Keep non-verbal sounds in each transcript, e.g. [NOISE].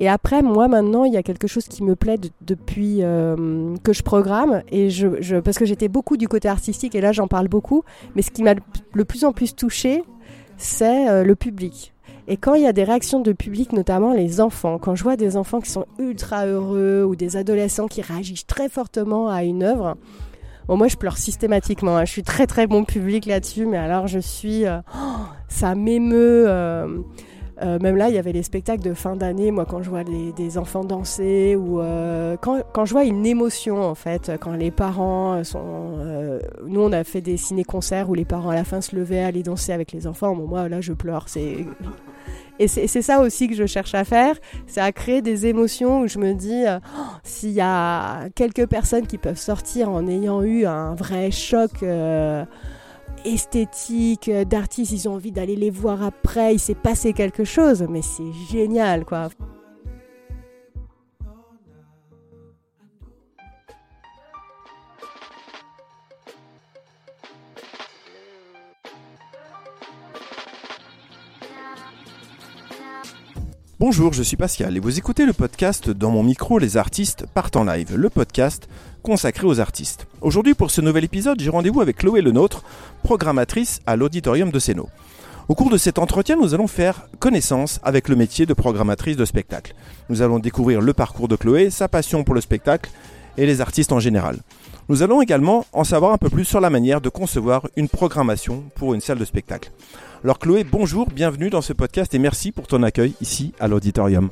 Et après, moi maintenant, il y a quelque chose qui me plaît depuis euh, que je programme, et je, parce que j'étais beaucoup du côté artistique, et là j'en parle beaucoup, mais ce qui m'a le plus en plus touché, c'est euh, le public. Et quand il y a des réactions de public, notamment les enfants, quand je vois des enfants qui sont ultra heureux ou des adolescents qui réagissent très fortement à une œuvre, moi je pleure systématiquement. Hein. Je suis très très bon public là-dessus, mais alors je suis. Euh, oh, ça m'émeut. Même là, il y avait les spectacles de fin d'année, moi, quand je vois des enfants danser, ou euh, quand, je vois une émotion, en fait, quand les parents sont... Euh, nous, on a fait des ciné-concerts où les parents, à la fin, se levaient, allaient danser avec les enfants. moi, là, je pleure. C'est... Et c'est ça aussi que je cherche à faire, c'est à créer des émotions où je me dis, oh, s'il y a quelques personnes qui peuvent sortir en ayant eu un vrai choc esthétique, euh, d'artistes, ils ont envie d'aller les voir après, il s'est passé quelque chose, mais c'est génial quoi. Bonjour, je suis Pascal et vous écoutez le podcast Dans mon micro, les artistes partent en live, le podcast consacré aux artistes. Aujourd'hui, pour ce nouvel épisode, j'ai rendez-vous avec Chloé Lenôtre, programmatrice à l'Auditorium de Sénaux. Au cours de cet entretien, nous allons faire connaissance avec le métier de programmatrice de spectacle. Nous allons découvrir le parcours de Chloé, sa passion pour le spectacle et les artistes en général. Nous allons également en savoir un peu plus sur la manière de concevoir une programmation pour une salle de spectacle. Alors Chloé, bonjour, bienvenue dans ce podcast et merci pour ton accueil ici à l'auditorium.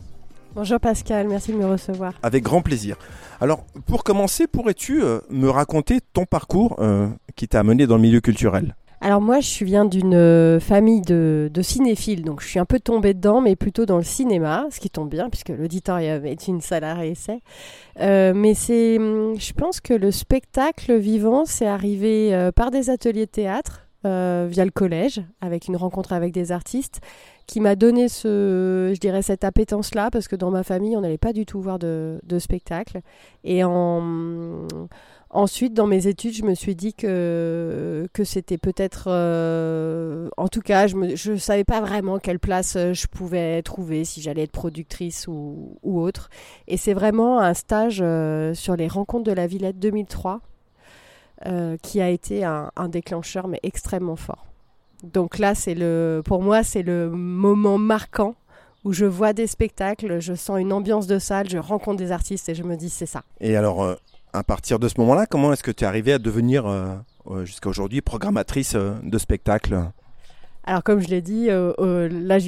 Bonjour Pascal, merci de me recevoir. Avec grand plaisir. Alors pour commencer, pourrais-tu euh, me raconter ton parcours euh, qui t'a amené dans le milieu culturel? Alors moi, je viens d'une euh, famille de, cinéphiles, donc je suis un peu tombée dedans, mais plutôt dans le cinéma, ce qui tombe bien puisque l'auditorium est une salle à réessai. mais c'est, hum, je pense que le spectacle vivant, c'est arrivé par des ateliers de théâtre euh, via le collège, avec une rencontre avec des artistes, qui m'a donné ce, je dirais, cette appétence-là, parce que dans ma famille, on n'allait pas du tout voir de, de spectacle. Et en, ensuite, dans mes études, je me suis dit que, que c'était peut-être, euh, en tout cas, je ne savais pas vraiment quelle place euh, je pouvais trouver, si j'allais être productrice ou, ou autre. Et c'est vraiment un stage sur les rencontres de la Villette 2003 euh, qui a été un, déclencheur mais extrêmement fort. Donc là, c'est le, pour moi, c'est le moment marquant où je vois des spectacles, je sens une ambiance de salle, je rencontre des artistes et je me dis c'est ça. Et alors, euh, à partir de ce moment-là, comment est-ce que tu es arrivée à devenir euh, jusqu'à aujourd'hui programmatrice de spectacles? Alors comme je l'ai dit, euh, euh, là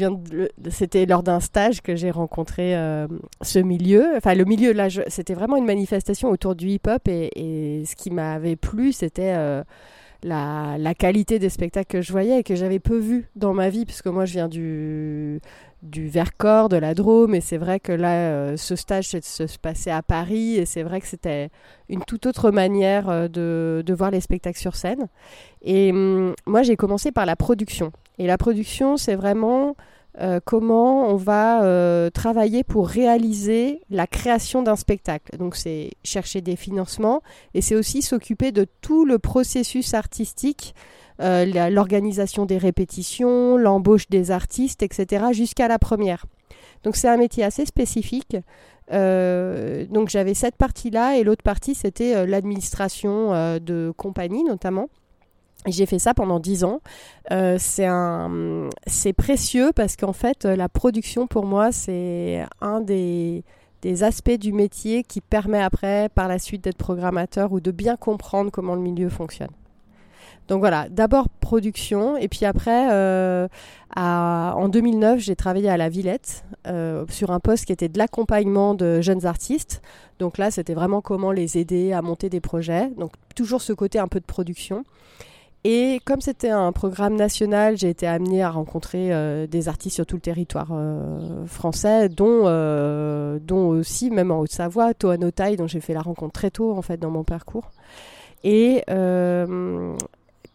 c'était lors d'un stage que j'ai rencontré euh, ce milieu. Enfin le milieu là, c'était vraiment une manifestation autour du hip-hop et, ce qui m'avait plu, c'était la, la, qualité des spectacles que je voyais et que j'avais peu vu dans ma vie, puisque moi je viens du du Vercors, de la Drôme, et c'est vrai que là, euh, ce stage se, se passait à Paris, et c'est vrai que c'était une toute autre manière euh, de, de, voir les spectacles sur scène. Et hum, moi, j'ai commencé par la production. Et la production, c'est vraiment euh, comment on va travailler pour réaliser la création d'un spectacle. Donc c'est chercher des financements et c'est aussi s'occuper de tout le processus artistique euh, l'organisation des répétitions, l'embauche des artistes, etc., jusqu'à la première. Donc c'est un métier assez spécifique. Euh, donc j'avais cette partie-là et l'autre partie c'était euh, l'administration de compagnie notamment. J'ai fait ça pendant dix ans. c'est c'est précieux parce qu'en fait la production pour moi c'est un des des aspects du métier qui permet après par la suite d'être programmateur ou de bien comprendre comment le milieu fonctionne. Donc voilà, d'abord production, et puis après, euh, en 2009, j'ai travaillé à la Villette euh, sur un poste qui était de l'accompagnement de jeunes artistes. Donc là, c'était vraiment comment les aider à monter des projets. Donc toujours ce côté un peu de production. Et comme c'était un programme national, j'ai été amenée à rencontrer euh, des artistes sur tout le territoire français, dont, dont aussi, même en Haute-Savoie, Toanotai, dont j'ai fait la rencontre très tôt en fait dans mon parcours. Et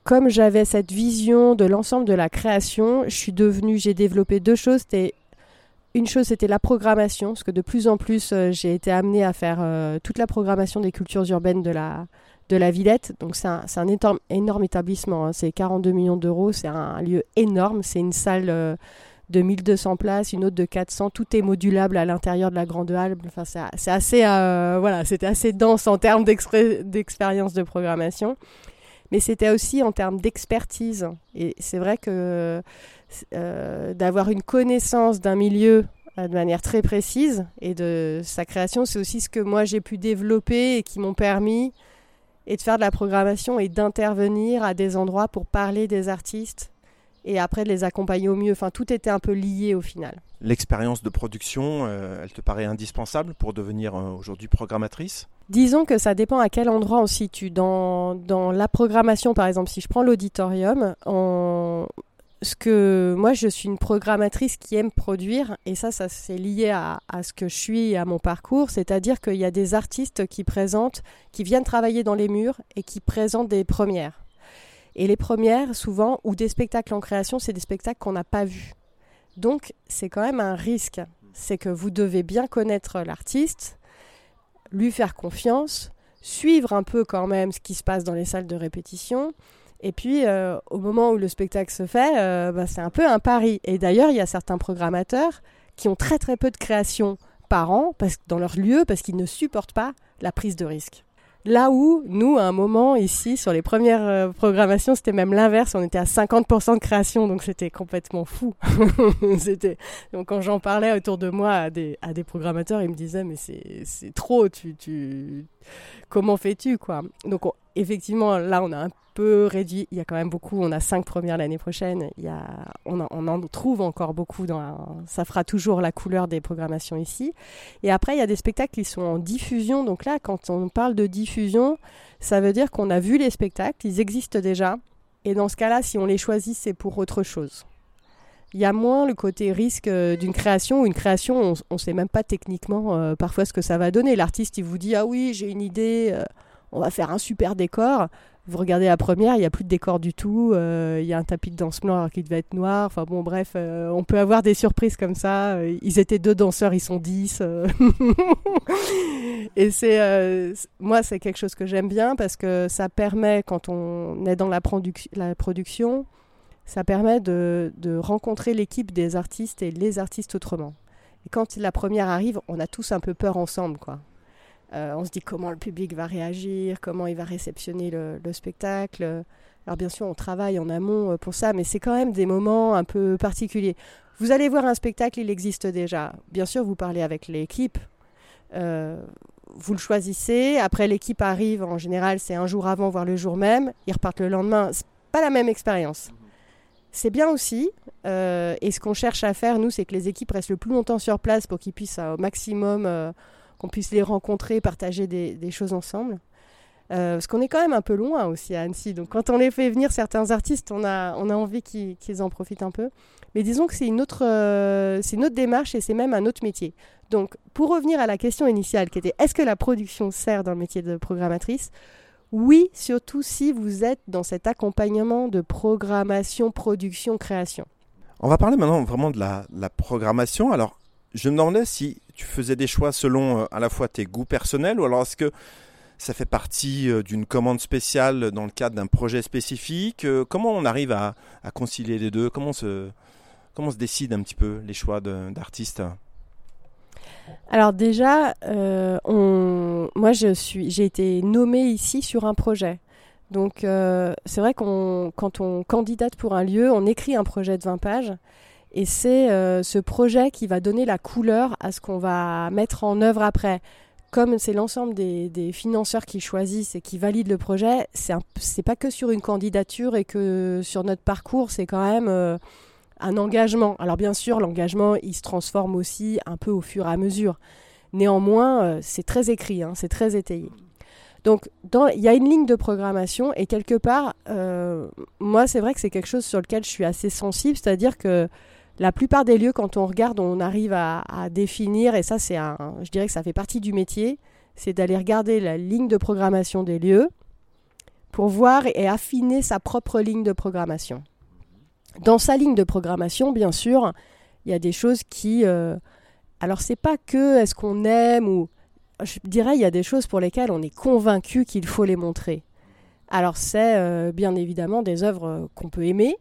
comme j'avais cette vision de l'ensemble de la création, je suis devenue, j'ai développé deux choses. Une chose, c'était la programmation, parce que de plus en plus, euh, j'ai été amenée à faire euh, toute la programmation des cultures urbaines de la, de la Villette. Donc c'est un, un énorme, énorme, établissement, hein. c'est 42 millions d'euros, c'est un lieu énorme, c'est une salle euh, de 1200 places, une autre de 400. Tout est modulable à l'intérieur de la grande halle. Enfin, c'est assez, euh, voilà, c'était assez dense en termes d'expérience de programmation. Mais c'était aussi en termes d'expertise. Et c'est vrai que euh, d'avoir une connaissance d'un milieu euh, de manière très précise et de sa création, c'est aussi ce que moi j'ai pu développer et qui m'ont permis et de faire de la programmation et d'intervenir à des endroits pour parler des artistes et après de les accompagner au mieux. Enfin, tout était un peu lié au final. L'expérience de production, euh, elle te paraît indispensable pour devenir aujourd'hui programmatrice? Disons que ça dépend à quel endroit on se situe. Dans, la programmation, par exemple, si je prends l'auditorium, on, ce que moi je suis une programmatrice qui aime produire et ça ça c'est lié à, ce que je suis à mon parcours. C'est-à-dire qu'il y a des artistes qui présentent qui viennent travailler dans les murs et qui présentent des premières. Et les premières souvent ou des spectacles en création c'est des spectacles qu'on n'a pas vus. Donc c'est quand même un risque. C'est que vous devez bien connaître l'artiste lui faire confiance suivre un peu quand même ce qui se passe dans les salles de répétition et puis, euh, au moment où le spectacle se fait, euh, bah, c'est un peu un pari. Et d'ailleurs, il y a certains programmateurs qui ont très très peu de créations par an parce, dans leur lieu parce qu'ils ne supportent pas la prise de risque. Là où, nous, à un moment, ici, sur les premières euh, programmations, c'était même l'inverse. On était à 50% de création, donc c'était complètement fou. [LAUGHS] Donc, quand j'en parlais autour de moi à des, à des programmateurs, ils me disaient, mais c'est, c'est trop, tu, tu... comment fais-tu, quoi? Donc, effectivement, là, on a un peu réduit. Il y a quand même beaucoup. On a cinq premières l'année prochaine. On, en trouve encore beaucoup. Ça fera toujours la couleur des programmations ici. Et après, il y a des spectacles qui sont en diffusion. Donc là, quand on parle de diffusion, ça veut dire qu'on a vu les spectacles. Ils existent déjà. Et dans ce cas-là, si on les choisit, c'est pour autre chose. Il y a moins le côté risque euh, d'une création. Une création, on ne sait même pas techniquement euh, parfois ce que ça va donner. L'artiste, il vous dit Ah oui, j'ai une idée, euh, on va faire un super décor. Vous regardez la première, il n'y a plus de décor du tout. Il y a un tapis de danse blanc qui devait être noir. Enfin bon, bref, on peut avoir des surprises comme ça. Ils étaient deux danseurs, ils sont dix. [LAUGHS] Et c'est moi, c'est quelque chose que j'aime bien parce que ça permet, quand on est dans la production, ça permet de, rencontrer l'équipe des artistes et les artistes autrement. Et quand la première arrive, on a tous un peu peur ensemble. Euh, on se dit comment le public va réagir, comment il va réceptionner le, spectacle. Alors bien sûr, on travaille en amont euh, pour ça, mais c'est quand même des moments un peu particuliers. Vous allez voir un spectacle, il existe déjà. Bien sûr, vous parlez avec l'équipe. Euh, vous le choisissez. Après, l'équipe arrive. En général, c'est un jour avant, voire le jour même. Ils repartent le lendemain. C'est pas la même expérience. C'est bien aussi. et ce qu'on cherche à faire, nous, c'est que les équipes restent le plus longtemps sur place pour qu'ils puissent au maximum qu'on puisse les rencontrer, partager des, choses ensemble. Euh, parce qu'on est quand même un peu loin aussi à Annecy. Donc quand on les fait venir certains artistes, on a, on a envie qu'ils en profitent un peu. Mais disons que c'est une, euh, une autre démarche et c'est même un autre métier. Donc pour revenir à la question initiale qui était est-ce que la production sert dans le métier de programmatrice? Oui, surtout si vous êtes dans cet accompagnement de programmation, production, création. On va parler maintenant vraiment de la, programmation. Alors je me demandais si tu faisais des choix selon euh, à la fois tes goûts personnels ou alors est-ce que ça fait partie euh, d'une commande spéciale dans le cadre d'un projet spécifique? Euh, Comment on arrive à, concilier les deux? Comment se, comment se décide un petit peu les choix d'artistes? Alors déjà, moi je suis, j'ai été nommée ici sur un projet. Donc c'est vrai qu'on, quand on candidate pour un lieu, on écrit un projet de 20 pages et c'est euh, ce projet qui va donner la couleur à ce qu'on va mettre en œuvre après. Comme c'est l'ensemble des, financeurs qui choisissent et qui valident le projet, c'est n'est pas que sur une candidature et que sur notre parcours, c'est quand même euh, un engagement. Alors bien sûr, l'engagement, il se transforme aussi un peu au fur et à mesure. Néanmoins, euh, c'est très écrit, hein, c'est très étayé. Donc, il y a une ligne de programmation et quelque part, moi, c'est vrai que c'est quelque chose sur lequel je suis assez sensible, c'est-à-dire que la plupart des lieux, quand on regarde, on arrive à, définir, et ça, c'est un, je dirais que ça fait partie du métier, c'est d'aller regarder la ligne de programmation des lieux pour voir et affiner sa propre ligne de programmation. Dans sa ligne de programmation, bien sûr, il y a des choses qui. Euh, alors, c'est pas que est-ce qu'on aime ou. Je dirais, il y a des choses pour lesquelles on est convaincu qu'il faut les montrer. Alors, c'est euh, bien évidemment des œuvres qu'on peut aimer,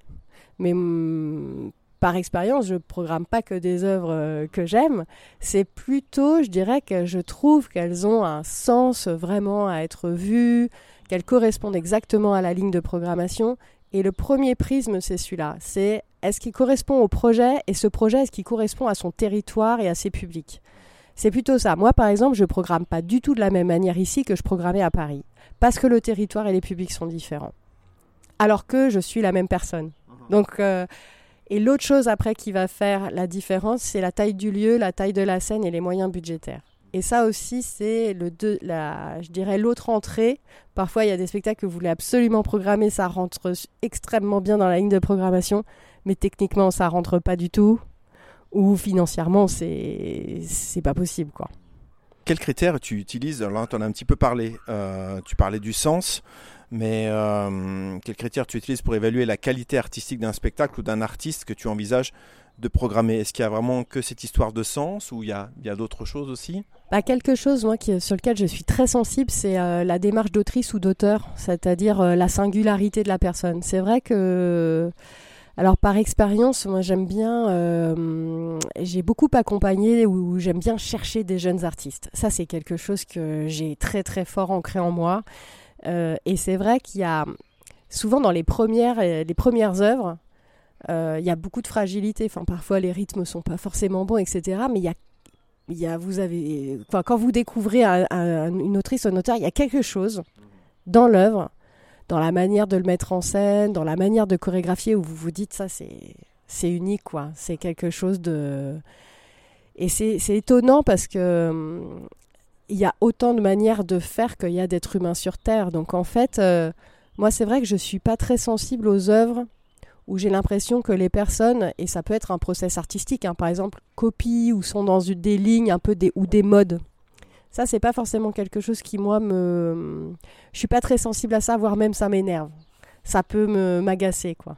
mais mm, par expérience, je programme pas que des œuvres euh, que j'aime. C'est plutôt, je dirais que je trouve qu'elles ont un sens vraiment à être vues, qu'elles correspondent exactement à la ligne de programmation. Et le premier prisme, c'est celui-là. C'est est-ce qu'il correspond au projet? Et ce projet, est-ce qu'il correspond à son territoire et à ses publics? C'est plutôt ça. Moi, par exemple, je programme pas du tout de la même manière ici que je programmais à Paris. Parce que le territoire et les publics sont différents. Alors que je suis la même personne. Mhm. Donc, euh, et l'autre chose après qui va faire la différence, c'est la taille du lieu, la taille de la scène et les moyens budgétaires. Et ça aussi, c'est le deux, la, je dirais l'autre entrée. Parfois, il y a des spectacles que vous voulez absolument programmer, ça rentre extrêmement bien dans la ligne de programmation, mais techniquement, ça rentre pas du tout. Ou financièrement, c'est c'est pas possible, quoi. Quels critères tu utilises? Là, tu en as un petit peu parlé. Euh, tu parlais du sens. Mais euh, quels critères tu utilises pour évaluer la qualité artistique d'un spectacle ou d'un artiste que tu envisages de programmer? Est-ce qu'il y a vraiment que cette histoire de sens ou il y a, d'autres choses aussi? Bah, Quelque chose moi, qui, sur lequel je suis très sensible, c'est euh, la démarche d'autrice ou d'auteur, c'est-à-dire euh, la singularité de la personne. C'est vrai que... Alors par expérience, moi j'aime bien, j'ai beaucoup accompagné ou j'aime bien chercher des jeunes artistes. Ça c'est quelque chose que j'ai très très fort ancré en moi. Euh, et c'est vrai qu'il y a souvent dans les premières, euh, les premières œuvres, euh, il y a beaucoup de fragilité. Enfin, parfois les rythmes sont pas forcément bons, etc. Mais il y a, il y a, vous avez, quand vous découvrez une autrice ou un auteur, il y a quelque chose dans l'œuvre, dans la manière de le mettre en scène, dans la manière de chorégraphier, où vous vous dites ça, c'est, unique, quoi. C'est quelque chose de et c'est étonnant parce que il y a autant de manières de faire qu'il y a d'êtres humains sur Terre. Donc en fait, euh, moi c'est vrai que je ne suis pas très sensible aux œuvres où j'ai l'impression que les personnes, et ça peut être un process artistique, hein, par exemple, copient ou sont dans des lignes un peu des, ou des modes. Ça, c'est pas forcément quelque chose qui, moi, me. Je suis pas très sensible à ça, voire même ça m'énerve. Ça peut m'agacer, quoi.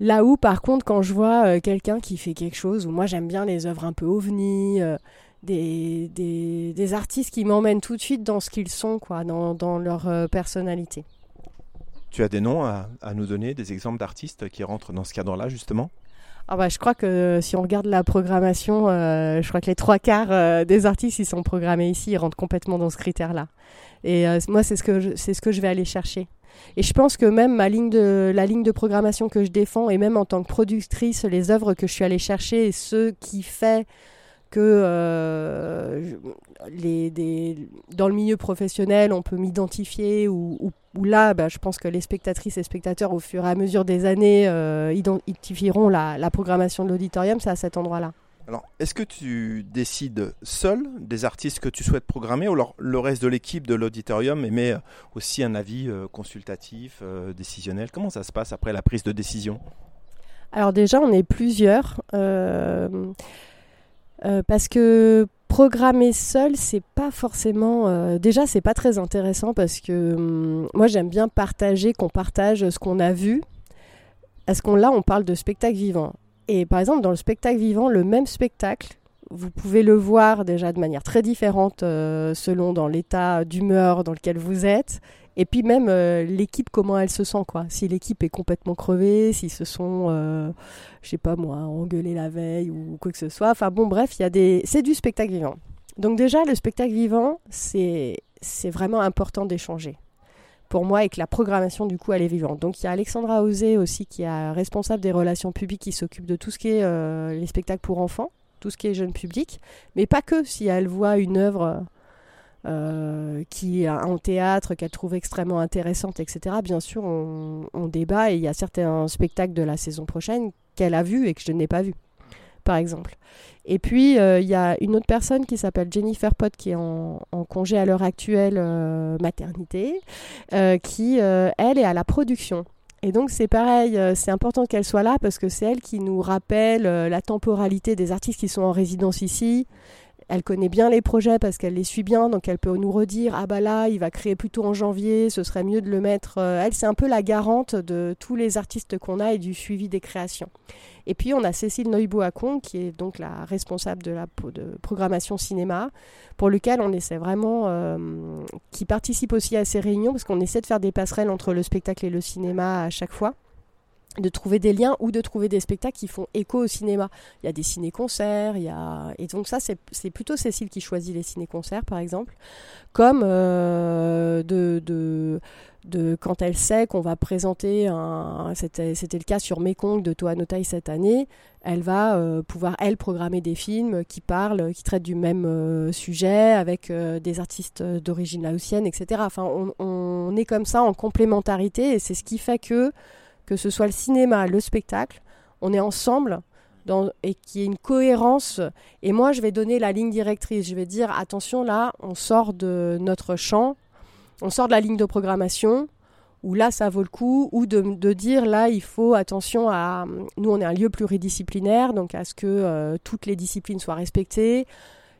Là où, par contre, quand je vois euh, quelqu'un qui fait quelque chose, où moi j'aime bien les œuvres un peu ovni, euh, des, des, artistes qui m'emmènent tout de suite dans ce qu'ils sont, quoi, dans, dans leur euh, personnalité. Tu as des noms à, nous donner, des exemples d'artistes qui rentrent dans ce cadre-là, justement? Ah bah, je crois que si on regarde la programmation, euh, je crois que les trois quarts euh, des artistes qui sont programmés ici ils rentrent complètement dans ce critère-là. Et moi, c'est ce que c'est ce que je vais aller chercher. Et je pense que même ma ligne de la ligne de programmation que je défends et même en tant que productrice, les œuvres que je suis allée chercher et ce qui fait que euh, les, des, dans le milieu professionnel, on peut m'identifier ou, ou, là, bah, je pense que les spectatrices et spectateurs, au fur et à mesure des années, euh, identifieront la, la programmation de l'auditorium, c'est à cet endroit-là. Alors, est-ce que tu décides seul des artistes que tu souhaites programmer ou alors le reste de l'équipe de l'auditorium émet aussi un avis euh, consultatif, décisionnel? Comment ça se passe après la prise de décision? Alors déjà, on est plusieurs. Euh, parce que programmer seul, c'est pas forcément. Euh, déjà, c'est pas très intéressant parce que hum, moi, j'aime bien partager, qu'on partage ce qu'on a vu. Parce qu'on là, on parle de spectacle vivant. Et par exemple, dans le spectacle vivant, le même spectacle, vous pouvez le voir déjà de manière très différente euh, selon dans l'état d'humeur dans lequel vous êtes et puis même euh, l'équipe, comment elle se sent, quoi. Si l'équipe est complètement crevée, s'ils se sont, euh, je sais pas moi, engueulés la veille ou quoi que ce soit. Enfin bon, bref, il y a des, c'est du spectacle vivant. Donc déjà, le spectacle vivant, c'est c'est vraiment important d'échanger. Pour moi, et que la programmation, du coup, elle est vivante. Donc, il y a Alexandra Osé aussi, qui est responsable des relations publiques, qui s'occupe de tout ce qui est euh, les spectacles pour enfants, tout ce qui est jeune public. Mais pas que, si elle voit une œuvre euh, qui en théâtre qu'elle trouve extrêmement intéressante, etc. Bien sûr, on, débat et il y a certains spectacles de la saison prochaine qu'elle a vus et que je n'ai pas vus, par exemple. Et puis, euh, il y a une autre personne qui s'appelle Jennifer Pott, qui est en, congé à l'heure actuelle euh, maternité, qui, elle, est à la production. Et donc c'est pareil, c'est important qu'elle soit là parce que c'est elle qui nous rappelle la temporalité des artistes qui sont en résidence ici, elle connaît bien les projets parce qu'elle les suit bien, donc elle peut nous redire ah bah là il va créer plutôt en janvier, ce serait mieux de le mettre. Euh, elle c'est un peu la garante de tous les artistes qu'on a et du suivi des créations. Et puis on a Cécile Neuboacon qui est donc la responsable de la programmation cinéma, pour lequel on essaie vraiment, euh, qui participe aussi à ces réunions parce qu'on essaie de faire des passerelles entre le spectacle et le cinéma à chaque fois. De trouver des liens ou de trouver des spectacles qui font écho au cinéma. Il y a des ciné-concerts, il y a... et donc ça c'est plutôt Cécile qui choisit les ciné-concerts par exemple, comme euh, de, quand elle sait qu'on va présenter, un... c'était le cas sur Mekong de Toa Notai cette année, elle va euh, pouvoir elle programmer des films qui parlent, qui traitent du même euh, sujet avec des artistes d'origine laotienne, etc. Enfin on, on est comme ça en complémentarité et c'est ce qui fait que que ce soit le cinéma, le spectacle, on est ensemble et qu'il y ait une cohérence. Et moi, je vais donner la ligne directrice. Je vais dire, attention, là, on sort de notre champ, on sort de la ligne de programmation, où là, ça vaut le coup, ou de, dire, là, il faut, attention à... Nous, on est un lieu pluridisciplinaire, donc à ce que euh, toutes les disciplines soient respectées.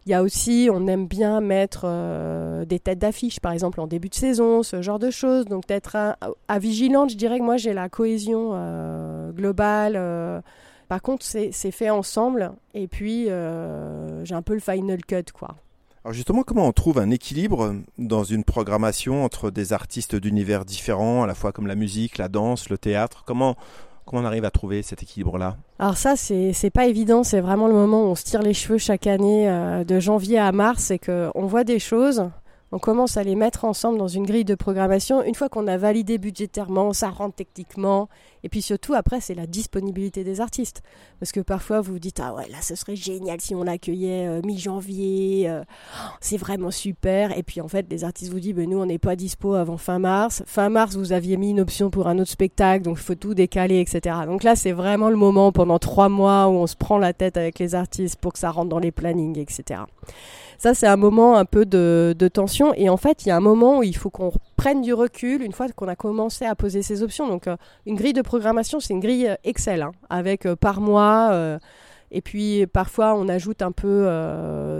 Il y a aussi, on aime bien mettre euh, des têtes d'affiche, par exemple en début de saison, ce genre de choses. Donc d'être à, vigilante, je dirais que moi j'ai la cohésion euh, globale. Euh. Par contre, c'est fait ensemble. Et puis, j'ai un peu le final cut, quoi. Alors justement, comment on trouve un équilibre dans une programmation entre des artistes d'univers différents, à la fois comme la musique, la danse, le théâtre? Comment Comment on arrive à trouver cet équilibre-là Alors ça, c'est pas évident. C'est vraiment le moment où on se tire les cheveux chaque année, euh, de janvier à mars, et qu'on voit des choses on commence à les mettre ensemble dans une grille de programmation. Une fois qu'on a validé budgétairement, ça rentre techniquement. Et puis surtout, après, c'est la disponibilité des artistes. Parce que parfois, vous vous dites, ah ouais, là, ce serait génial si on l'accueillait euh, mi-janvier. Euh, c'est vraiment super. Et puis en fait, les artistes vous disent, ben, nous, on n'est pas dispo avant fin mars. Fin mars, vous aviez mis une option pour un autre spectacle, donc il faut tout décaler, etc. Donc là, c'est vraiment le moment pendant trois mois où on se prend la tête avec les artistes pour que ça rentre dans les plannings, etc. Ça, c'est un moment un peu de, tension. Et en fait, il y a un moment où il faut qu'on prenne du recul une fois qu'on a commencé à poser ces options. Donc, euh, une grille de programmation, c'est une grille euh, Excel, hein, avec euh, par mois. et puis, parfois, on ajoute un peu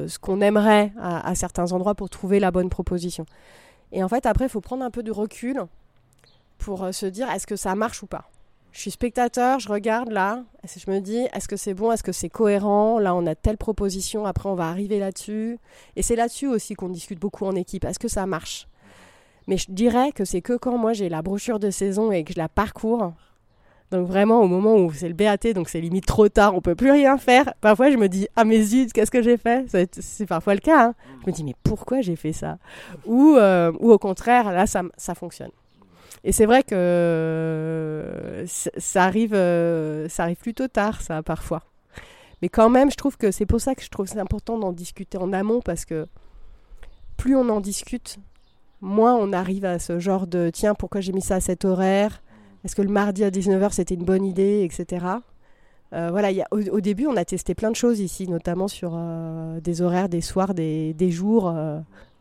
ce qu'on aimerait à, à, certains endroits pour trouver la bonne proposition. Et en fait, après, il faut prendre un peu de recul pour se dire est-ce que ça marche ou pas? Je suis spectateur, je regarde là, je me dis, est-ce que c'est bon, est-ce que c'est cohérent? Là, on a telle proposition, après, on va arriver là-dessus. Et c'est là-dessus aussi qu'on discute beaucoup en équipe. Est-ce que ça marche? Mais je dirais que c'est que quand moi j'ai la brochure de saison et que je la parcours, donc vraiment au moment où c'est le BAT, donc c'est limite trop tard, on peut plus rien faire. Parfois je me dis ah mais zut, qu'est-ce que j'ai fait? C'est parfois le cas. Hein. Je me dis mais pourquoi j'ai fait ça? Ou, euh, ou au contraire là ça, ça fonctionne. Et c'est vrai que euh, ça arrive, euh, ça arrive plutôt tard, ça, parfois. Mais quand même, je trouve que c'est pour ça que je trouve c'est important d'en discuter en amont, parce que plus on en discute, moins on arrive à ce genre de tiens, pourquoi j'ai mis ça à cet horaire? Est-ce que le mardi à 19h c'était une bonne idée, etc. Euh, voilà, au, début, on a testé plein de choses ici, notamment sur des horaires, des soirs, des jours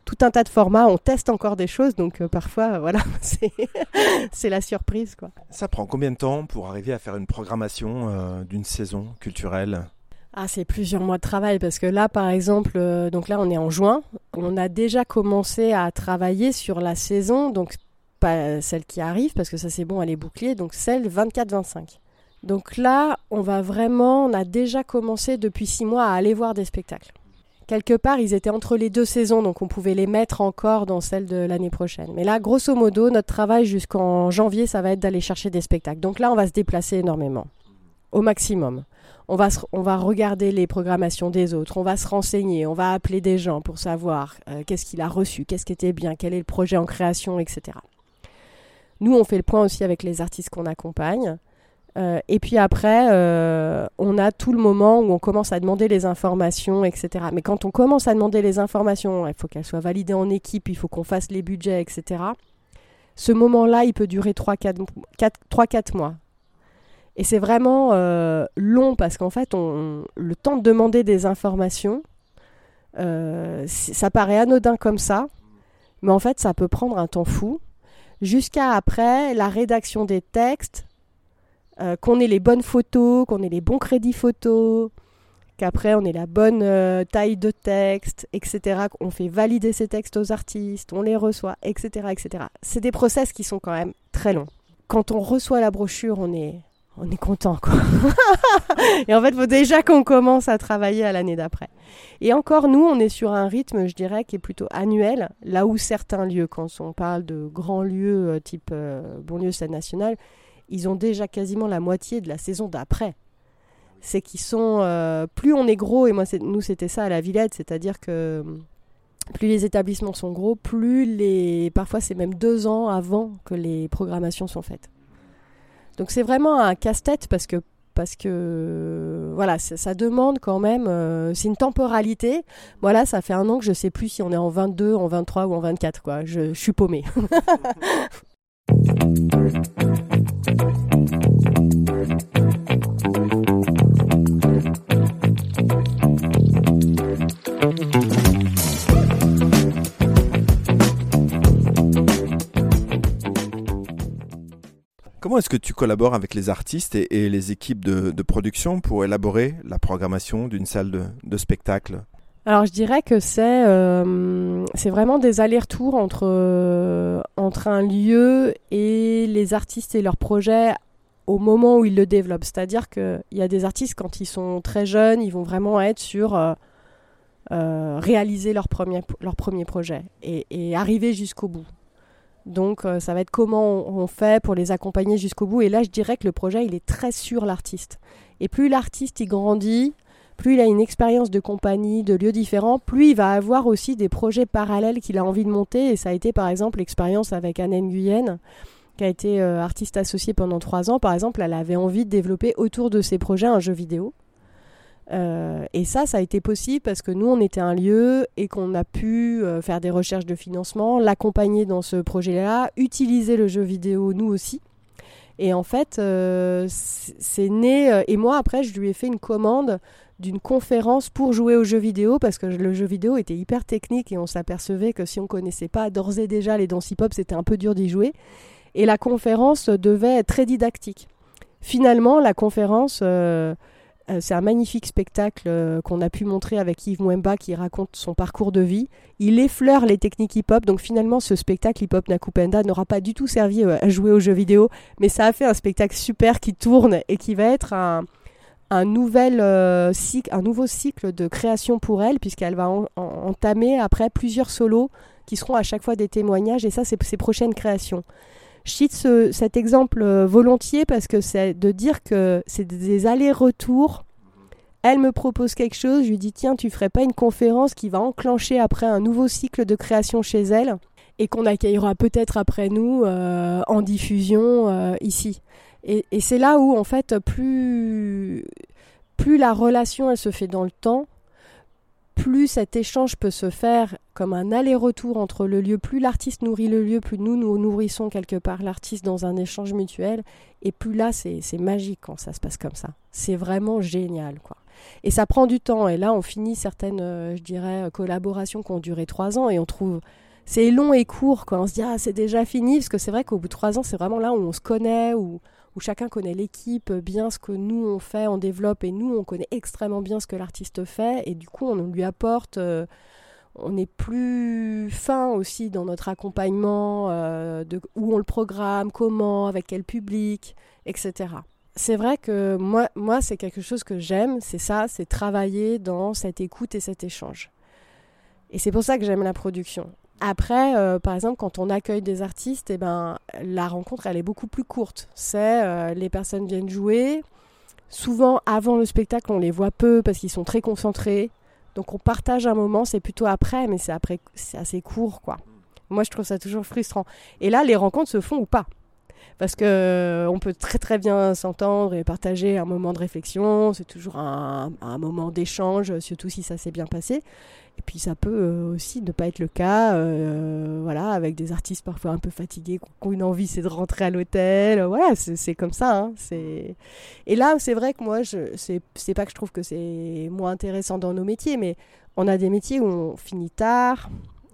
tout un tas de formats, on teste encore des choses, donc euh, parfois, voilà, [LAUGHS] c'est la surprise. Quoi. Ça prend combien de temps pour arriver à faire une programmation euh, d'une saison culturelle? Ah, c'est plusieurs mois de travail parce que là, par exemple, euh, donc là, on est en juin. On a déjà commencé à travailler sur la saison, donc pas celle qui arrive parce que ça c'est bon, elle est bouclée, donc celle 24-25. Donc là, on va vraiment, on a déjà commencé depuis six mois à aller voir des spectacles quelque part, ils étaient entre les deux saisons, donc on pouvait les mettre encore dans celle de l'année prochaine. Mais là, grosso modo, notre travail jusqu'en janvier, ça va être d'aller chercher des spectacles. Donc là, on va se déplacer énormément, au maximum. On va, regarder les programmations des autres, on va se renseigner, on va appeler des gens pour savoir euh, qu'est-ce qu'il a reçu, qu'est-ce qui était bien, quel est le projet en création, etc. Nous, on fait le point aussi avec les artistes qu'on accompagne. Euh, et puis après, euh, on a tout le moment où on commence à demander les informations, etc. Mais quand on commence à demander les informations, il faut qu'elles soient validées en équipe, il faut qu'on fasse les budgets, etc. Ce moment-là, il peut durer 3-4 mois. Et c'est vraiment euh, long parce qu'en fait, on, le temps de demander des informations, ça paraît anodin comme ça, mais en fait, ça peut prendre un temps fou. Jusqu'à après la rédaction des textes, euh, qu'on ait les bonnes photos, qu'on ait les bons crédits photos, qu'après on ait la bonne euh, taille de texte, etc. On fait valider ces textes aux artistes, on les reçoit, etc. etc. C'est des process qui sont quand même très longs. Quand on reçoit la brochure, on est, on est content. [LAUGHS] Et en fait, il faut déjà qu'on commence à travailler à l'année d'après. Et encore, nous, on est sur un rythme, je dirais, qui est plutôt annuel, là où certains lieux, quand on parle de grands lieux euh, type banlieue Stade nationale, ils ont déjà quasiment la moitié de la saison d'après. C'est qu'ils sont. euh, plus on est gros, et moi, nous, c'était ça à la Villette, c'est-à-dire que plus les établissements sont gros, plus les. Parfois, c'est même deux ans avant que les programmations sont faites. Donc, c'est vraiment un casse-tête parce que. Parce que voilà, ça, ça demande quand même, euh, c'est une temporalité. Voilà, ça fait un an que je sais plus si on est en 22, en 23 ou en 24, quoi. Je, je suis paumée. [LAUGHS] Comment est-ce que tu collabores avec les artistes et, les équipes de, production pour élaborer la programmation d'une salle de, spectacle? Alors, je dirais que c'est euh, vraiment des allers-retours entre, euh, entre un lieu et les artistes et leurs projets au moment où ils le développent. C'est-à-dire qu'il y a des artistes, quand ils sont très jeunes, ils vont vraiment être sur euh, euh, réaliser leur premier, projet et, arriver jusqu'au bout. Donc, euh, ça va être comment on, on fait pour les accompagner jusqu'au bout. Et là, je dirais que le projet, il est très sur l'artiste. Et plus l'artiste, il grandit, plus il a une expérience de compagnie, de lieux différents, plus il va avoir aussi des projets parallèles qu'il a envie de monter. Et ça a été par exemple l'expérience avec Anne Nguyen, qui a été euh, artiste associée pendant trois ans. Par exemple, elle avait envie de développer autour de ses projets un jeu vidéo. Euh, et ça, ça a été possible parce que nous, on était un lieu et qu'on a pu euh, faire des recherches de financement, l'accompagner dans ce projet-là, utiliser le jeu vidéo nous aussi. Et en fait, euh, c'est né. et moi, après, je lui ai fait une commande d'une conférence pour jouer au jeu vidéo parce que le jeu vidéo était hyper technique et on s'apercevait que si on connaissait pas d'ores et déjà les danses hip-hop, c'était un peu dur d'y jouer. Et la conférence devait être très didactique. Finalement, la conférence, euh, c'est un magnifique spectacle euh, qu'on a pu montrer avec Yves Mwemba qui raconte son parcours de vie. Il effleure les techniques hip-hop, donc finalement, ce spectacle hip-hop Nakupenda n'aura pas du tout servi euh, à jouer au jeu vidéo, mais ça a fait un spectacle super qui tourne et qui va être un, nouveau cycle de création pour elle, puisqu'elle va en- en- entamer après plusieurs solos qui seront à chaque fois des témoignages, et ça, c'est ses prochaines créations. Je cite ce- cet exemple euh, volontiers parce que c'est de dire que c'est des allers-retours. Elle me propose quelque chose, je lui dis tiens, tu ferais pas une conférence qui va enclencher après un nouveau cycle de création chez elle et qu'on accueillera peut-être après nous euh, en diffusion euh, ici. Et, et c'est là où en fait plus plus la relation elle se fait dans le temps, plus cet échange peut se faire comme un aller-retour entre le lieu, plus l'artiste nourrit le lieu, plus nous nous nourrissons quelque part l'artiste dans un échange mutuel, et plus là c'est magique quand ça se passe comme ça. C'est vraiment génial quoi. Et ça prend du temps, et là on finit certaines, euh, je dirais, collaborations qui ont duré trois ans, et on trouve c'est long et court quand on se dit ah c'est déjà fini, parce que c'est vrai qu'au bout de trois ans c'est vraiment là où on se connaît, où où chacun connaît l'équipe, bien ce que nous on fait, on développe, et nous on connaît extrêmement bien ce que l'artiste fait, et du coup on lui apporte, euh, on est plus fin aussi dans notre accompagnement, euh, de où on le programme, comment, avec quel public, etc. C'est vrai que moi, moi c'est quelque chose que j'aime, c'est ça, c'est travailler dans cette écoute et cet échange. Et c'est pour ça que j'aime la production. Après, euh, par exemple, quand on accueille des artistes, eh ben, la rencontre, elle est beaucoup plus courte. C'est euh, les personnes viennent jouer. Souvent, avant le spectacle, on les voit peu parce qu'ils sont très concentrés. Donc, on partage un moment. C'est plutôt après, mais c'est après, c'est assez court, quoi. Moi, je trouve ça toujours frustrant. Et là, les rencontres se font ou pas parce que euh, on peut très très bien s'entendre et partager un moment de réflexion. C'est toujours un, moment d'échange, surtout si ça s'est bien passé. Et puis ça peut euh, aussi ne pas être le cas, euh, voilà, avec des artistes parfois un peu fatigués, qui ont une envie, c'est de rentrer à l'hôtel. Voilà, c'est comme ça. Hein, et là, c'est vrai que moi, je c'est pas que je trouve que c'est moins intéressant dans nos métiers, mais on a des métiers où on finit tard,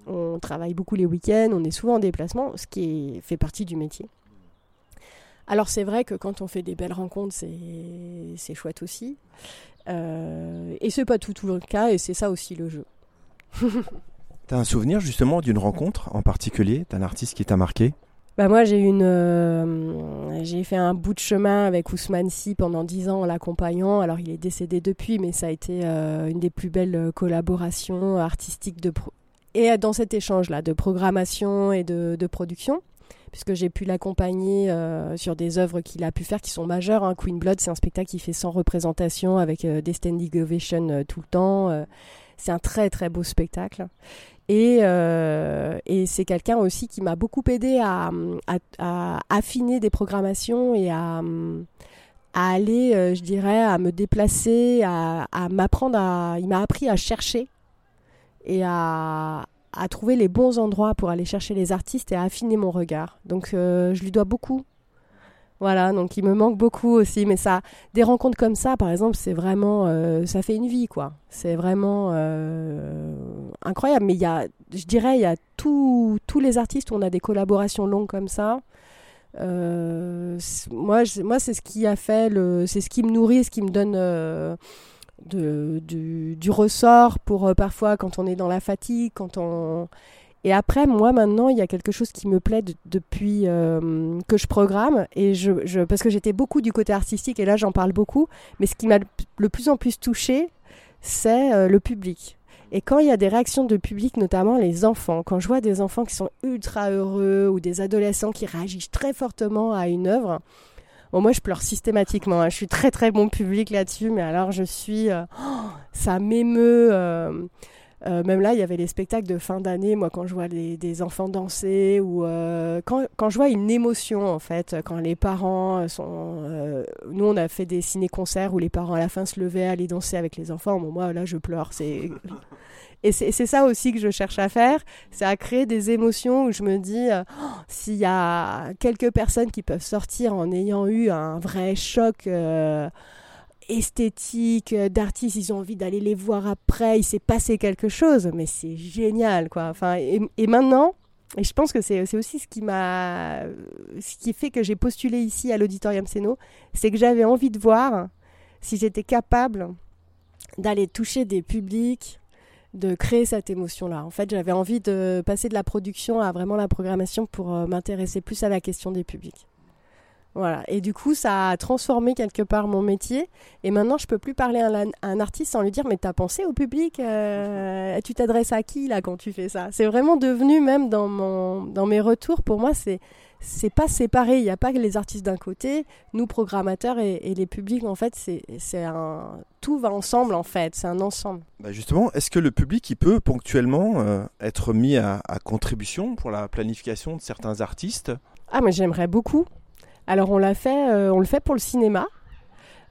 on travaille beaucoup les week-ends, on est souvent en déplacement, ce qui fait partie du métier. Alors c'est vrai que quand on fait des belles rencontres, c'est chouette aussi. Euh, et c'est pas tout, tout le cas, et c'est ça aussi le jeu. [LAUGHS] T'as un souvenir justement d'une rencontre en particulier, d'un artiste qui t'a marqué? Bah moi j'ai une, euh, j'ai fait un bout de chemin avec Ousmane Sy pendant dix ans en l'accompagnant. Alors il est décédé depuis, mais ça a été euh, une des plus belles collaborations artistiques de pro- et dans cet échange là de programmation et de, de production. Puisque j'ai pu l'accompagner sur des œuvres qu'il a pu faire qui sont majeures. Hein. Queen Blood, c'est un spectacle qui fait 100 représentations avec des standing ovations tout le temps. c'est un très très beau spectacle. Et, c'est quelqu'un aussi qui m'a beaucoup aidé à, à, affiner des programmations et à, à aller, euh, je dirais, à me déplacer, à, m'apprendre à... Il m'a appris à chercher et à, à, trouver les bons endroits pour aller chercher les artistes et à affiner mon regard. Donc euh, je lui dois beaucoup. Voilà, donc il me manque beaucoup aussi, mais ça, des rencontres comme ça, par exemple, c'est vraiment, euh, ça fait une vie, quoi. C'est vraiment incroyable. Mais il y a, je dirais, il y a tous les artistes où on a des collaborations longues comme ça. Euh, moi, moi c'est ce qui a fait, c'est ce qui me nourrit, ce qui me donne euh, de, du, ressort pour euh, parfois quand on est dans la fatigue, quand on... Et après, moi maintenant, il y a quelque chose qui me plaît depuis que je programme, et je, je parce que j'étais beaucoup du côté artistique, et là j'en parle beaucoup, mais ce qui m'a le plus en plus touché, c'est le public. Et quand il y a des réactions de public, notamment les enfants, quand je vois des enfants qui sont ultra heureux ou des adolescents qui réagissent très fortement à une œuvre, bon, moi je pleure systématiquement. Hein. Je suis très très bon public là-dessus, mais alors je suis. Euh, oh, ça m'émeut. Euh, euh, même là, il y avait les spectacles de fin d'année, moi, quand je vois des enfants danser, ou euh, quand, quand, je vois une émotion, en fait, quand les parents sont... Euh, nous, on a fait des ciné-concerts où les parents, à la fin, se levaient, allaient danser avec les enfants. Moi, là, je pleure. [LAUGHS] C'est... Et c'est ça aussi que je cherche à faire, c'est à créer des émotions où je me dis, oh, s'il y a quelques personnes qui peuvent sortir en ayant eu un vrai choc euh, d'artistes, ils ont envie d'aller les voir après, il s'est passé quelque chose, mais c'est génial, quoi. Enfin, et, maintenant, et je pense que c'est aussi ce qui m'a, ce qui fait que j'ai postulé ici à l'Auditorium Seno, c'est que j'avais envie de voir si j'étais capable d'aller toucher des publics, de créer cette émotion-là. En fait, j'avais envie de passer de la production à vraiment la programmation pour euh, m'intéresser plus à la question des publics. Voilà. Et du coup, ça a transformé quelque part mon métier. Et maintenant, je peux plus parler à un, artiste sans lui dire Mais t'as pensé au public euh, [LAUGHS] Tu t'adresses à qui là quand tu fais ça? C'est vraiment devenu, même dans, mon, dans mes retours, pour moi, c'est. C'est pas séparé, il n'y a pas que les artistes d'un côté, nous programmateurs et, les publics en fait, c'est un tout va ensemble en fait, c'est un ensemble. Bah justement, est-ce que le public il peut ponctuellement euh, être mis à, à contribution pour la planification de certains artistes? Ah mais j'aimerais beaucoup, alors euh, on le fait pour le cinéma.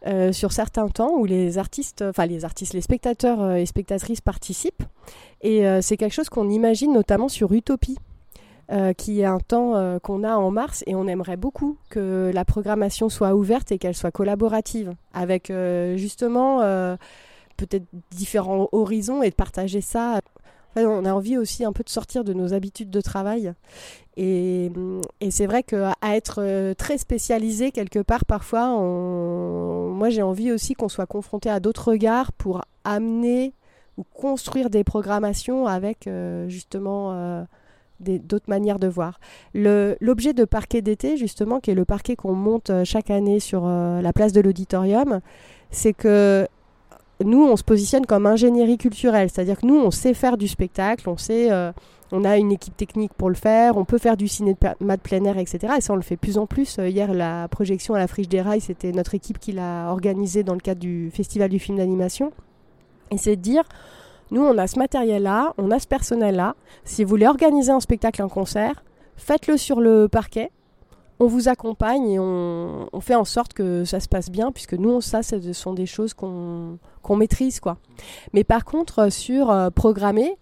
Euh, sur certains temps où les artistes, enfin les artistes, les spectateurs euh, et spectatrices participent. Et c'est quelque chose qu'on imagine notamment sur Utopie, qui est un temps qu'on a en mars et on aimerait beaucoup que la programmation soit ouverte et qu'elle soit collaborative avec justement peut-être différents horizons et de partager ça on a envie aussi un peu de sortir de nos habitudes de travail. Et, c'est vrai qu'à être euh, très spécialisé quelque part, parfois, moi j'ai envie aussi qu'on soit confronté à d'autres regards pour amener ou construire des programmations avec euh, justement euh, d'autres manières de voir. L'objet de parquet d'été, justement, qui est le parquet qu'on monte chaque année sur la place de l'auditorium, c'est que nous, on se positionne comme ingénierie culturelle, c'est-à-dire que nous, on sait faire du spectacle, on sait, euh, on a une équipe technique pour le faire, on peut faire du cinéma de plein air, etc. Et ça, on le fait plus en plus. Euh, hier, la projection à la Friche des Rails, c'était notre équipe qui l'a organisée dans le cadre du Festival du film d'animation. Et c'est de dire, nous, on a ce matériel-là, on a ce personnel-là. Si vous voulez organiser un spectacle, un concert, faites-le sur le parquet on vous accompagne et on, fait en sorte que ça se passe bien, puisque nous, ça, ce sont des choses qu'on maîtrise. quoi. Mais par contre, euh, sur euh, programmer,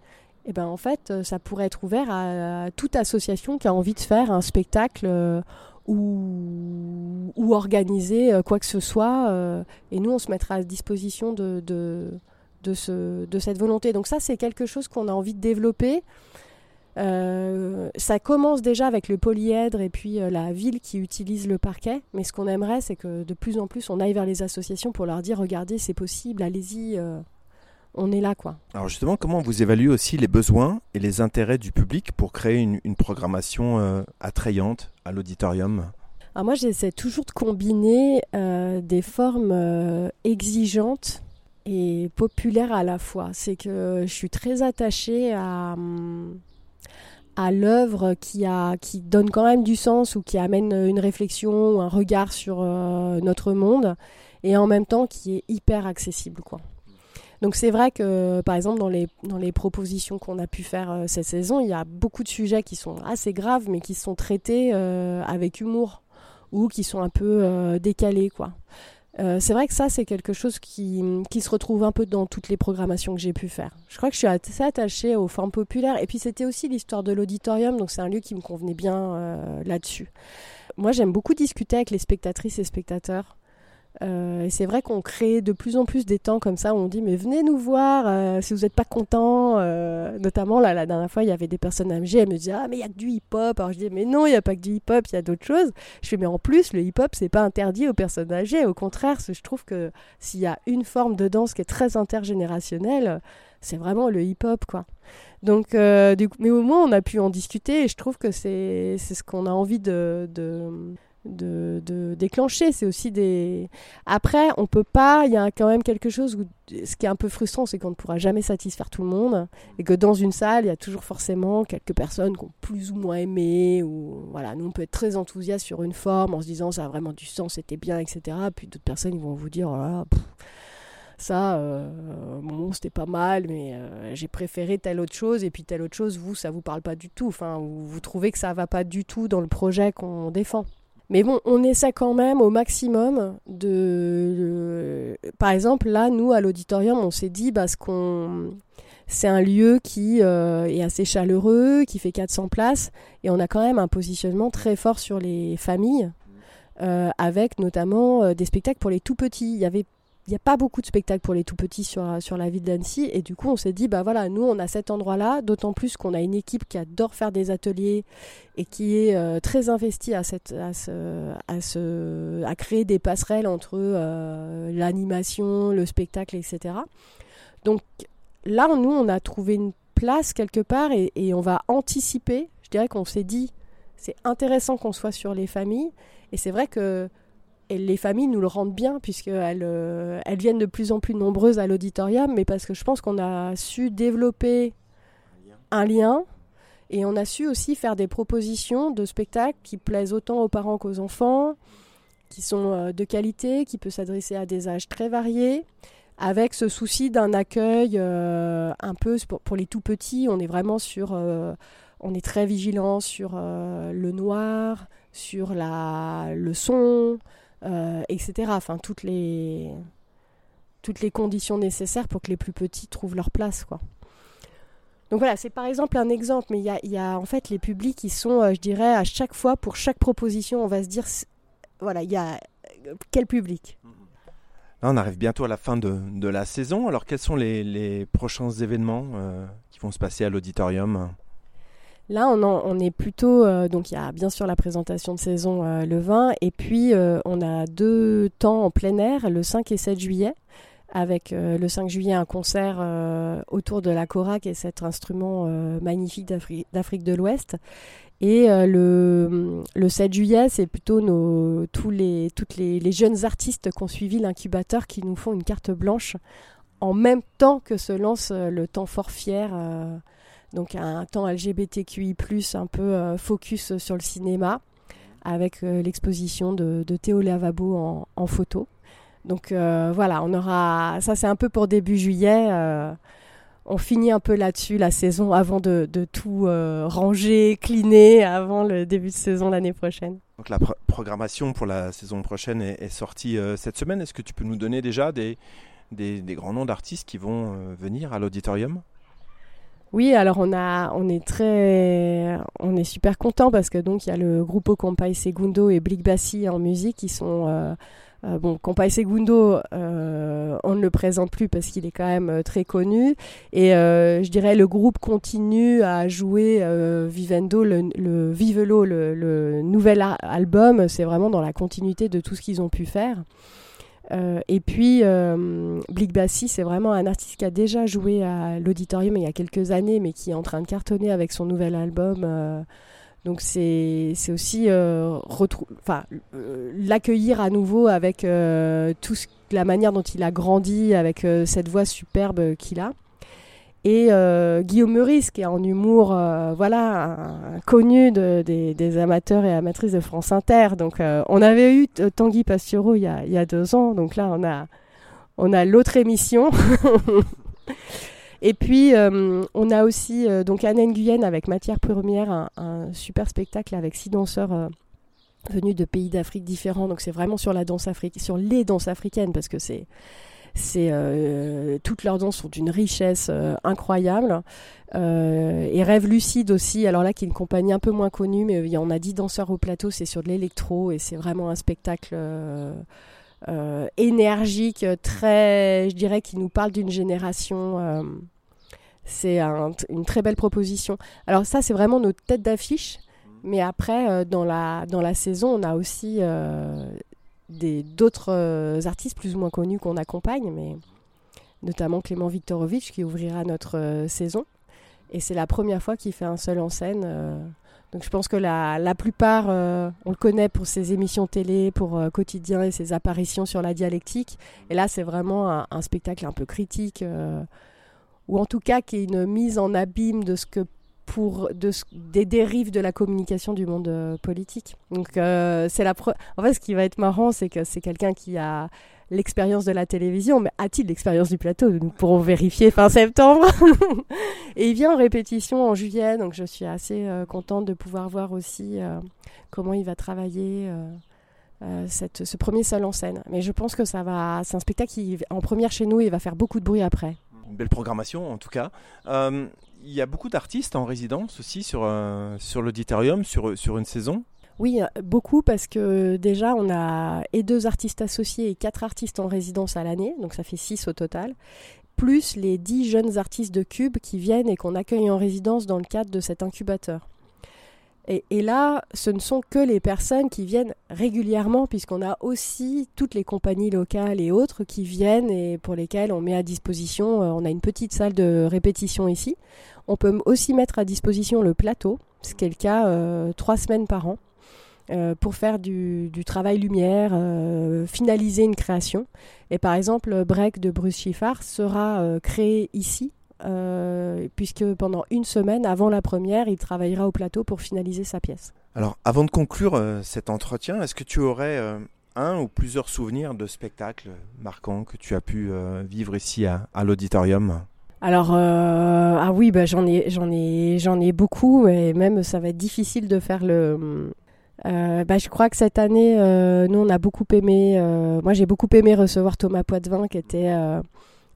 eh ben, en fait, euh, ça pourrait être ouvert à, toute association qui a envie de faire un spectacle ou, ou, organiser quoi que ce soit. et nous, on se mettra à disposition de, de, de, ce, de cette volonté. Donc ça, c'est quelque chose qu'on a envie de développer. Euh, ça commence déjà avec le polyèdre et puis euh, la ville qui utilise le parquet. Mais ce qu'on aimerait, c'est que de plus en plus, on aille vers les associations pour leur dire regardez, c'est possible, allez-y, euh, on est là, quoi. Alors justement, comment vous évaluez aussi les besoins et les intérêts du public pour créer une, programmation attrayante à l'auditorium? Alors moi, j'essaie toujours de combiner des formes exigeantes et populaires à la fois. C'est que je suis très attachée à. Hum, à l'œuvre qui, qui donne quand même du sens ou qui amène une réflexion ou un regard sur notre monde et en même temps qui est hyper accessible. Quoi. Donc c'est vrai que par exemple dans les, dans les propositions qu'on a pu faire cette saison, il y a beaucoup de sujets qui sont assez graves mais qui sont traités avec humour ou qui sont un peu décalés. quoi. Euh, c'est vrai que ça, c'est quelque chose qui, qui, se retrouve un peu dans toutes les programmations que j'ai pu faire. Je crois que je suis assez attachée aux formes populaires. Et puis, c'était aussi l'histoire de l'auditorium, donc c'est un lieu qui me convenait bien euh, là-dessus. Moi, j'aime beaucoup discuter avec les spectatrices et spectateurs. Euh, et c'est vrai qu'on crée de plus en plus des temps comme ça où on dit mais venez nous voir euh, si vous n'êtes pas content. Euh, notamment là la dernière fois il y avait des personnes âgées, elles me disaient ah mais il y a que du hip-hop. Alors je dis mais non il n'y a pas que du hip-hop, il y a d'autres choses. Je fais mais en plus le hip-hop c'est pas interdit aux personnes âgées. Au contraire je trouve que s'il y a une forme de danse qui est très intergénérationnelle, c'est vraiment le hip-hop quoi. Donc, du coup, mais au moins on a pu en discuter et je trouve que c'est ce qu'on a envie de, de de, déclencher. C'est aussi des. Après, on peut pas. Il y a quand même quelque chose. Où, ce qui est un peu frustrant, c'est qu'on ne pourra jamais satisfaire tout le monde et que dans une salle, il y a toujours forcément quelques personnes qui ont plus ou moins aimé ou voilà. Nous, on peut être très enthousiaste sur une forme en se disant ça a vraiment du sens, c'était bien, etc. Puis d'autres personnes, ils vont vous dire oh ça, euh, bon, c'était pas mal, mais euh, j'ai préféré telle autre chose, et puis telle autre chose, vous, ça vous parle pas du tout. Enfin, vous, vous trouvez que ça va pas du tout dans le projet qu'on défend. Mais bon, on essaie quand même au maximum de. par exemple, là, nous, à l'auditorium, on s'est dit, parce qu'on. C'est un lieu qui euh, est assez chaleureux, qui fait 400 places, et on a quand même un positionnement très fort sur les familles, euh, avec notamment euh, des spectacles pour les tout petits. Il y avait il n'y a pas beaucoup de spectacles pour les tout petits sur, sur la ville d'Annecy. Et du coup, on s'est dit, bah voilà, nous, on a cet endroit-là, d'autant plus qu'on a une équipe qui adore faire des ateliers et qui est euh, très investie à, cette, à, ce, à, à créer des passerelles entre euh, l'animation, le spectacle, etc. Donc là, nous, on a trouvé une place quelque part et on va anticiper. Je dirais qu'on s'est dit, c'est intéressant qu'on soit sur les familles. Et c'est vrai que et les familles nous le rendent bien, puisqu'elles euh, elles viennent de plus en plus nombreuses à l'auditorium, mais parce que je pense qu'on a su développer un lien, et on a su aussi faire des propositions de spectacles qui plaisent autant aux parents qu'aux enfants, qui sont euh, de qualité, qui peuvent s'adresser à des âges très variés, avec ce souci d'un accueil euh, un peu pour, pour, les tout petits. On est vraiment sur, on est très vigilant sur le noir, sur la, le son, euh, etc. Enfin, toutes les, toutes les conditions nécessaires pour que les plus petits trouvent leur place, quoi. Donc voilà, c'est par exemple un exemple, mais il y a, y a, en fait les publics qui sont, euh, je dirais, à chaque fois, pour chaque proposition, on va se dire, voilà, il y a euh, quel public? Là, on arrive bientôt à la fin de, de la saison. Alors, quels sont les, les prochains événements qui vont se passer à l'auditorium? Là, on, est plutôt. Euh, donc, il y a bien sûr la présentation de saison euh, le 20, et puis euh, on a deux temps en plein air, le 5 et 7 juillet, avec le 5 juillet un concert autour de la Cora, qui est cet instrument magnifique d'Afrique de l'Ouest. Et le, le 7 juillet, c'est plutôt tous les, toutes les, les jeunes artistes qui ont suivi l'incubateur qui nous font une carte blanche en même temps que se lance le temps fort fier donc un temps LGBTQI+, un peu euh, focus sur le cinéma, avec euh, l'exposition de, Théo Lavabo en, photo. Donc euh, voilà, on aura ça c'est un peu pour début juillet. on finit un peu là-dessus la saison avant de, tout ranger, cleaner avant le début de saison l'année prochaine. Donc la programmation pour la saison prochaine est, sortie cette semaine. Est-ce que tu peux nous donner déjà des, des grands noms d'artistes qui vont venir à l'auditorium? Oui, alors on a, on est très, on est super content parce que donc il y a le groupe Compay Segundo et Blick Bassi en musique qui sont euh, euh, bon, Compay Segundo, euh, on ne le présente plus parce qu'il est quand même très connu. Et je dirais le groupe continue à jouer Vivendo, le, le Vivelo, le nouvel album. C'est vraiment dans la continuité de tout ce qu'ils ont pu faire. Euh, et puis, euh, Blick Bassi, c'est vraiment un artiste qui a déjà joué à l'auditorium il y a quelques années, mais qui est en train de cartonner avec son nouvel album. Euh, donc, c'est aussi l'accueillir à nouveau avec tout la manière dont il a grandi, avec cette voix superbe qu'il a. et Guillaume Meurice, qui est en humour, voilà, connu des, amateurs et amatrices de France Inter. Donc, on avait eu Tanguy Pastureau il y, a, deux ans, donc là, on a, l'autre émission. [LAUGHS] Et puis, euh, on a aussi euh, donc Anne Nguyen avec Matière Première, un, super spectacle avec six danseurs euh, venus de pays d'Afrique différents. Donc, c'est vraiment sur la danse africaine, sur les danses africaines, parce que c'est c'est toutes leurs danses sont d'une richesse incroyable et rêve lucide aussi alors là qui est une compagnie un peu moins connue mais il y en a dix danseurs au plateau c'est sur de l'électro et c'est vraiment un spectacle euh, énergique, très, je dirais, qui nous parle d'une génération. Euh, c'est une très belle proposition. Alors ça, c'est vraiment notre tête d'affiche. Mais après, euh, dans, la, dans la saison, on a aussi d'autres artistes plus ou moins connus qu'on accompagne, mais notamment Clément Viktorovitch qui ouvrira notre saison. Et c'est la première fois qu'il fait un seul en scène. Donc je pense que la, la plupart, euh, on le connaît pour ses émissions télé, pour euh, Quotidien et ses apparitions sur la dialectique. Et là, c'est vraiment un, spectacle un peu critique, euh, ou en tout cas qui est une mise en abîme de ce que pour de, des dérives de la communication du monde politique. Donc c'est la en fait ce qui va être marrant c'est que c'est quelqu'un qui a l'expérience de la télévision, mais a-t-il l'expérience du plateau? Nous pourrons vérifier fin septembre. [LAUGHS] et il vient en répétition en juillet, donc je suis assez euh, contente de pouvoir voir aussi euh, comment il va travailler euh, ce premier seul en scène. Mais je pense que ça va, c'est un spectacle qui, en première chez nous, il va faire beaucoup de bruit après. Une belle programmation en tout cas. Il y a beaucoup d'artistes en résidence aussi sur, sur l'auditorium, sur, sur une saison. Oui, beaucoup parce que déjà on a et deux artistes associés et quatre artistes en résidence à l'année, donc ça fait six au total, plus les dix jeunes artistes de Cube qui viennent et qu'on accueille en résidence dans le cadre de cet incubateur. Et, là, ce ne sont que les personnes qui viennent régulièrement, puisqu'on a aussi toutes les compagnies locales et autres qui viennent et pour lesquelles on met à disposition, euh, on a une petite salle de répétition ici. On peut aussi mettre à disposition le plateau, ce qui est le cas euh, trois semaines par an. Euh, pour faire du, travail lumière, finaliser une création. Et par exemple, Break de Bruce Chiffard sera créé ici, puisque pendant une semaine avant la première, il travaillera au plateau pour finaliser sa pièce. Alors, avant de conclure cet entretien, est-ce que tu aurais un ou plusieurs souvenirs de spectacles marquants que tu as pu vivre ici à, l'auditorium? Alors ah oui bah j'en ai j'en ai j'en ai beaucoup et même ça va être difficile de faire le euh, bah, je crois que cette année, euh, nous, on a beaucoup aimé. Euh, moi, j'ai beaucoup aimé recevoir Thomas Poitvin, qui était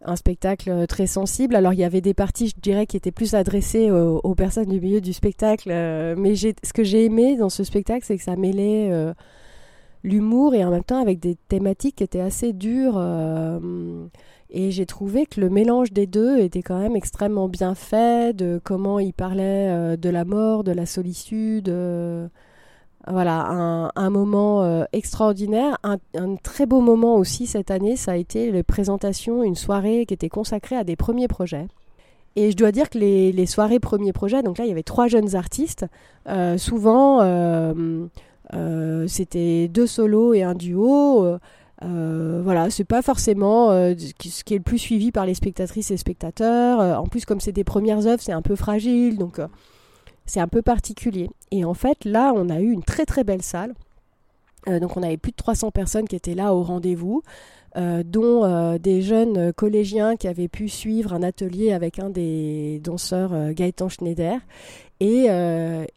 un spectacle très sensible. Alors, il y avait des parties, je dirais, qui étaient plus adressées aux, personnes du milieu du spectacle. mais ce que j'ai aimé dans ce spectacle, c'est que ça mêlait l'humour et en même temps avec des thématiques qui étaient assez dures. et j'ai trouvé que le mélange des deux était quand même extrêmement bien fait, de comment il parlait de la mort, de la solitude. Voilà, un, moment euh, extraordinaire. Un, très beau moment aussi cette année, ça a été les présentations, une soirée qui était consacrée à des premiers projets. Et je dois dire que les, soirées premiers projets, donc là il y avait trois jeunes artistes, euh, souvent euh, c'était deux solos et un duo. voilà, c'est pas forcément ce qui est le plus suivi par les spectatrices et spectateurs. en plus, comme c'est des premières œuvres, c'est un peu fragile, donc c'est un peu particulier. Et en fait, là, on a eu une très très belle salle. Euh, donc on avait plus de 300 personnes qui étaient là au rendez-vous, euh, dont euh, des jeunes collégiens qui avaient pu suivre un atelier avec un des danseurs Gaëtan Schneider. Et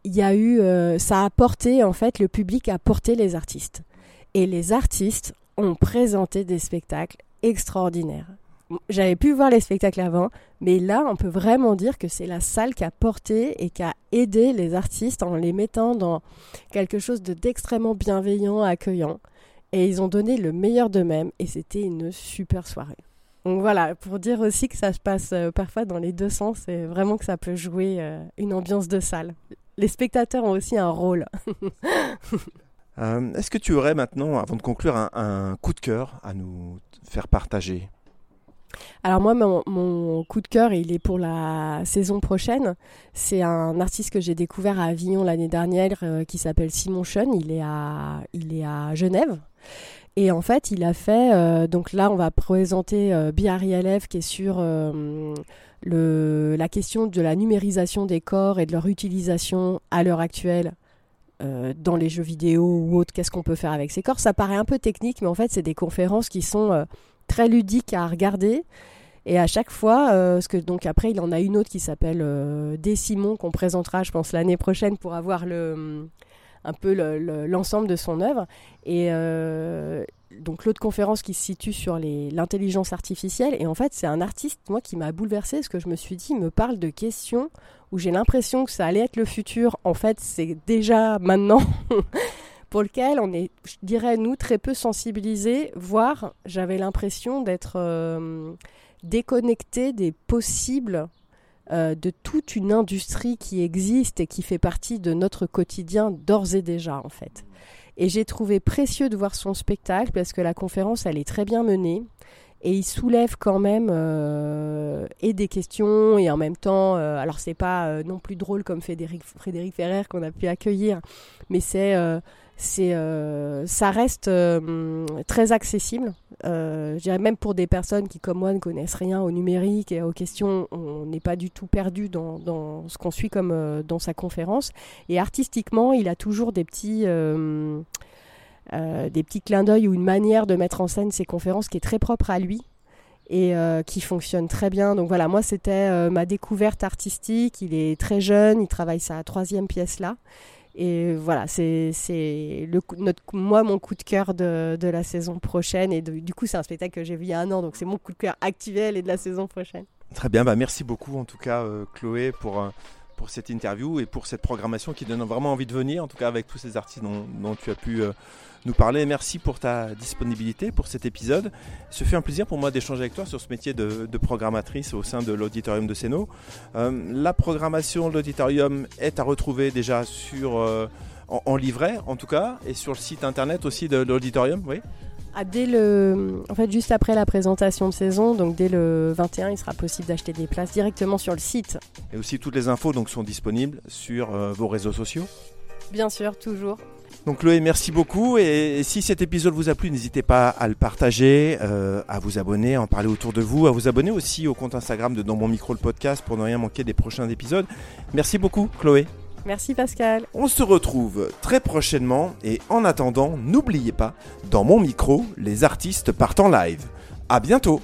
il y a eu, ça a porté en fait, le public a porté les artistes. Et les artistes ont présenté des spectacles extraordinaires j'avais pu voir les spectacles avant, mais là, on peut vraiment dire que c'est la salle qui a porté et qui a aidé les artistes en les mettant dans quelque chose d'extrêmement bienveillant, accueillant. Et ils ont donné le meilleur d'eux-mêmes et c'était une super soirée. Donc voilà, pour dire aussi que ça se passe euh, parfois dans les deux sens et vraiment que ça peut jouer euh, une ambiance de salle. Les spectateurs ont aussi un rôle. [LAUGHS] Euh, est-ce que tu aurais maintenant, avant de conclure, un coup de cœur à nous faire partager? Alors moi, mon, coup de cœur, il est pour la saison prochaine. C'est un artiste que j'ai découvert à Avignon l'année dernière euh, qui s'appelle Simon Chen. Il est à, il est à Genève. Et en fait, il a fait. Euh, donc là, on va présenter euh, qui est sur le, la question de la numérisation des corps et de leur utilisation à l'heure actuelle euh, dans les jeux vidéo ou autres, qu'est-ce qu'on peut faire avec ces corps? Ça paraît un peu technique, mais en fait, c'est des conférences qui sont euh, très ludiques à regarder. Et à chaque fois, euh, que donc après, il en a une autre qui s'appelle euh, Des Simon qu'on présentera, je pense, l'année prochaine pour avoir le un peu l'ensemble de son œuvre. Et euh, donc l'autre conférence qui se situe sur l'intelligence artificielle. Et en fait, c'est un artiste, moi, qui m'a bouleversé parce que je me suis dit, il me parle de questions où j'ai l'impression que ça allait être le futur. En fait, c'est déjà maintenant. [LAUGHS] pour lequel on est, je dirais, nous, très peu sensibilisés, voire j'avais l'impression d'être euh, déconnecté des possibles euh, de toute une industrie qui existe et qui fait partie de notre quotidien d'ores et déjà, en fait. Et j'ai trouvé précieux de voir son spectacle parce que la conférence, elle est très bien menée. Et il soulève quand même euh, et des questions et en même temps, alors c'est pas non plus drôle comme Frédéric, Frédéric Ferrer qu'on a pu accueillir, mais c'est c'est euh, ça reste euh, très accessible. Euh, je dirais même pour des personnes qui, comme moi, ne connaissent rien au numérique et aux questions, on n'est pas du tout perdu dans, ce qu'on suit comme dans sa conférence. Et artistiquement, il a toujours des petits des petits clins d'œil ou une manière de mettre en scène ses conférences qui est très propre à lui et qui fonctionne très bien. Donc voilà, moi c'était ma découverte artistique. Il est très jeune, il travaille sa troisième pièce là. Et voilà, c'est moi mon coup de cœur de, de la saison prochaine. Et du coup, c'est un spectacle que j'ai vu il y a un an, donc c'est mon coup de cœur actuel et de la saison prochaine. Très bien, bah merci beaucoup en tout cas euh, Chloé pour, euh, pour cette interview et pour cette programmation qui donne vraiment envie de venir, en tout cas avec tous ces artistes dont, tu as pu euh, nous parler. Merci pour ta disponibilité pour cet épisode. Ce fut un plaisir pour moi d'échanger avec toi sur ce métier de, de programmatrice au sein de l'auditorium de Céno. Euh, la programmation de l'auditorium est à retrouver déjà sur... euh, en, en livret en tout cas et sur le site internet aussi de l'auditorium oui Ah, dès le, en fait, juste après la présentation de saison, donc dès le 21, il sera possible d'acheter des places directement sur le site. et aussi toutes les infos donc sont disponibles sur euh, vos réseaux sociaux Bien sûr, toujours. Donc Chloé, merci beaucoup. Et si cet épisode vous a plu, n'hésitez pas à le partager, euh, à vous abonner, à en parler autour de vous, à vous abonner aussi au compte Instagram de Dans mon micro le podcast pour ne rien manquer des prochains épisodes. Merci beaucoup Chloé. Merci Pascal. On se retrouve très prochainement et en attendant, n'oubliez pas, dans mon micro, les artistes partent en live. À bientôt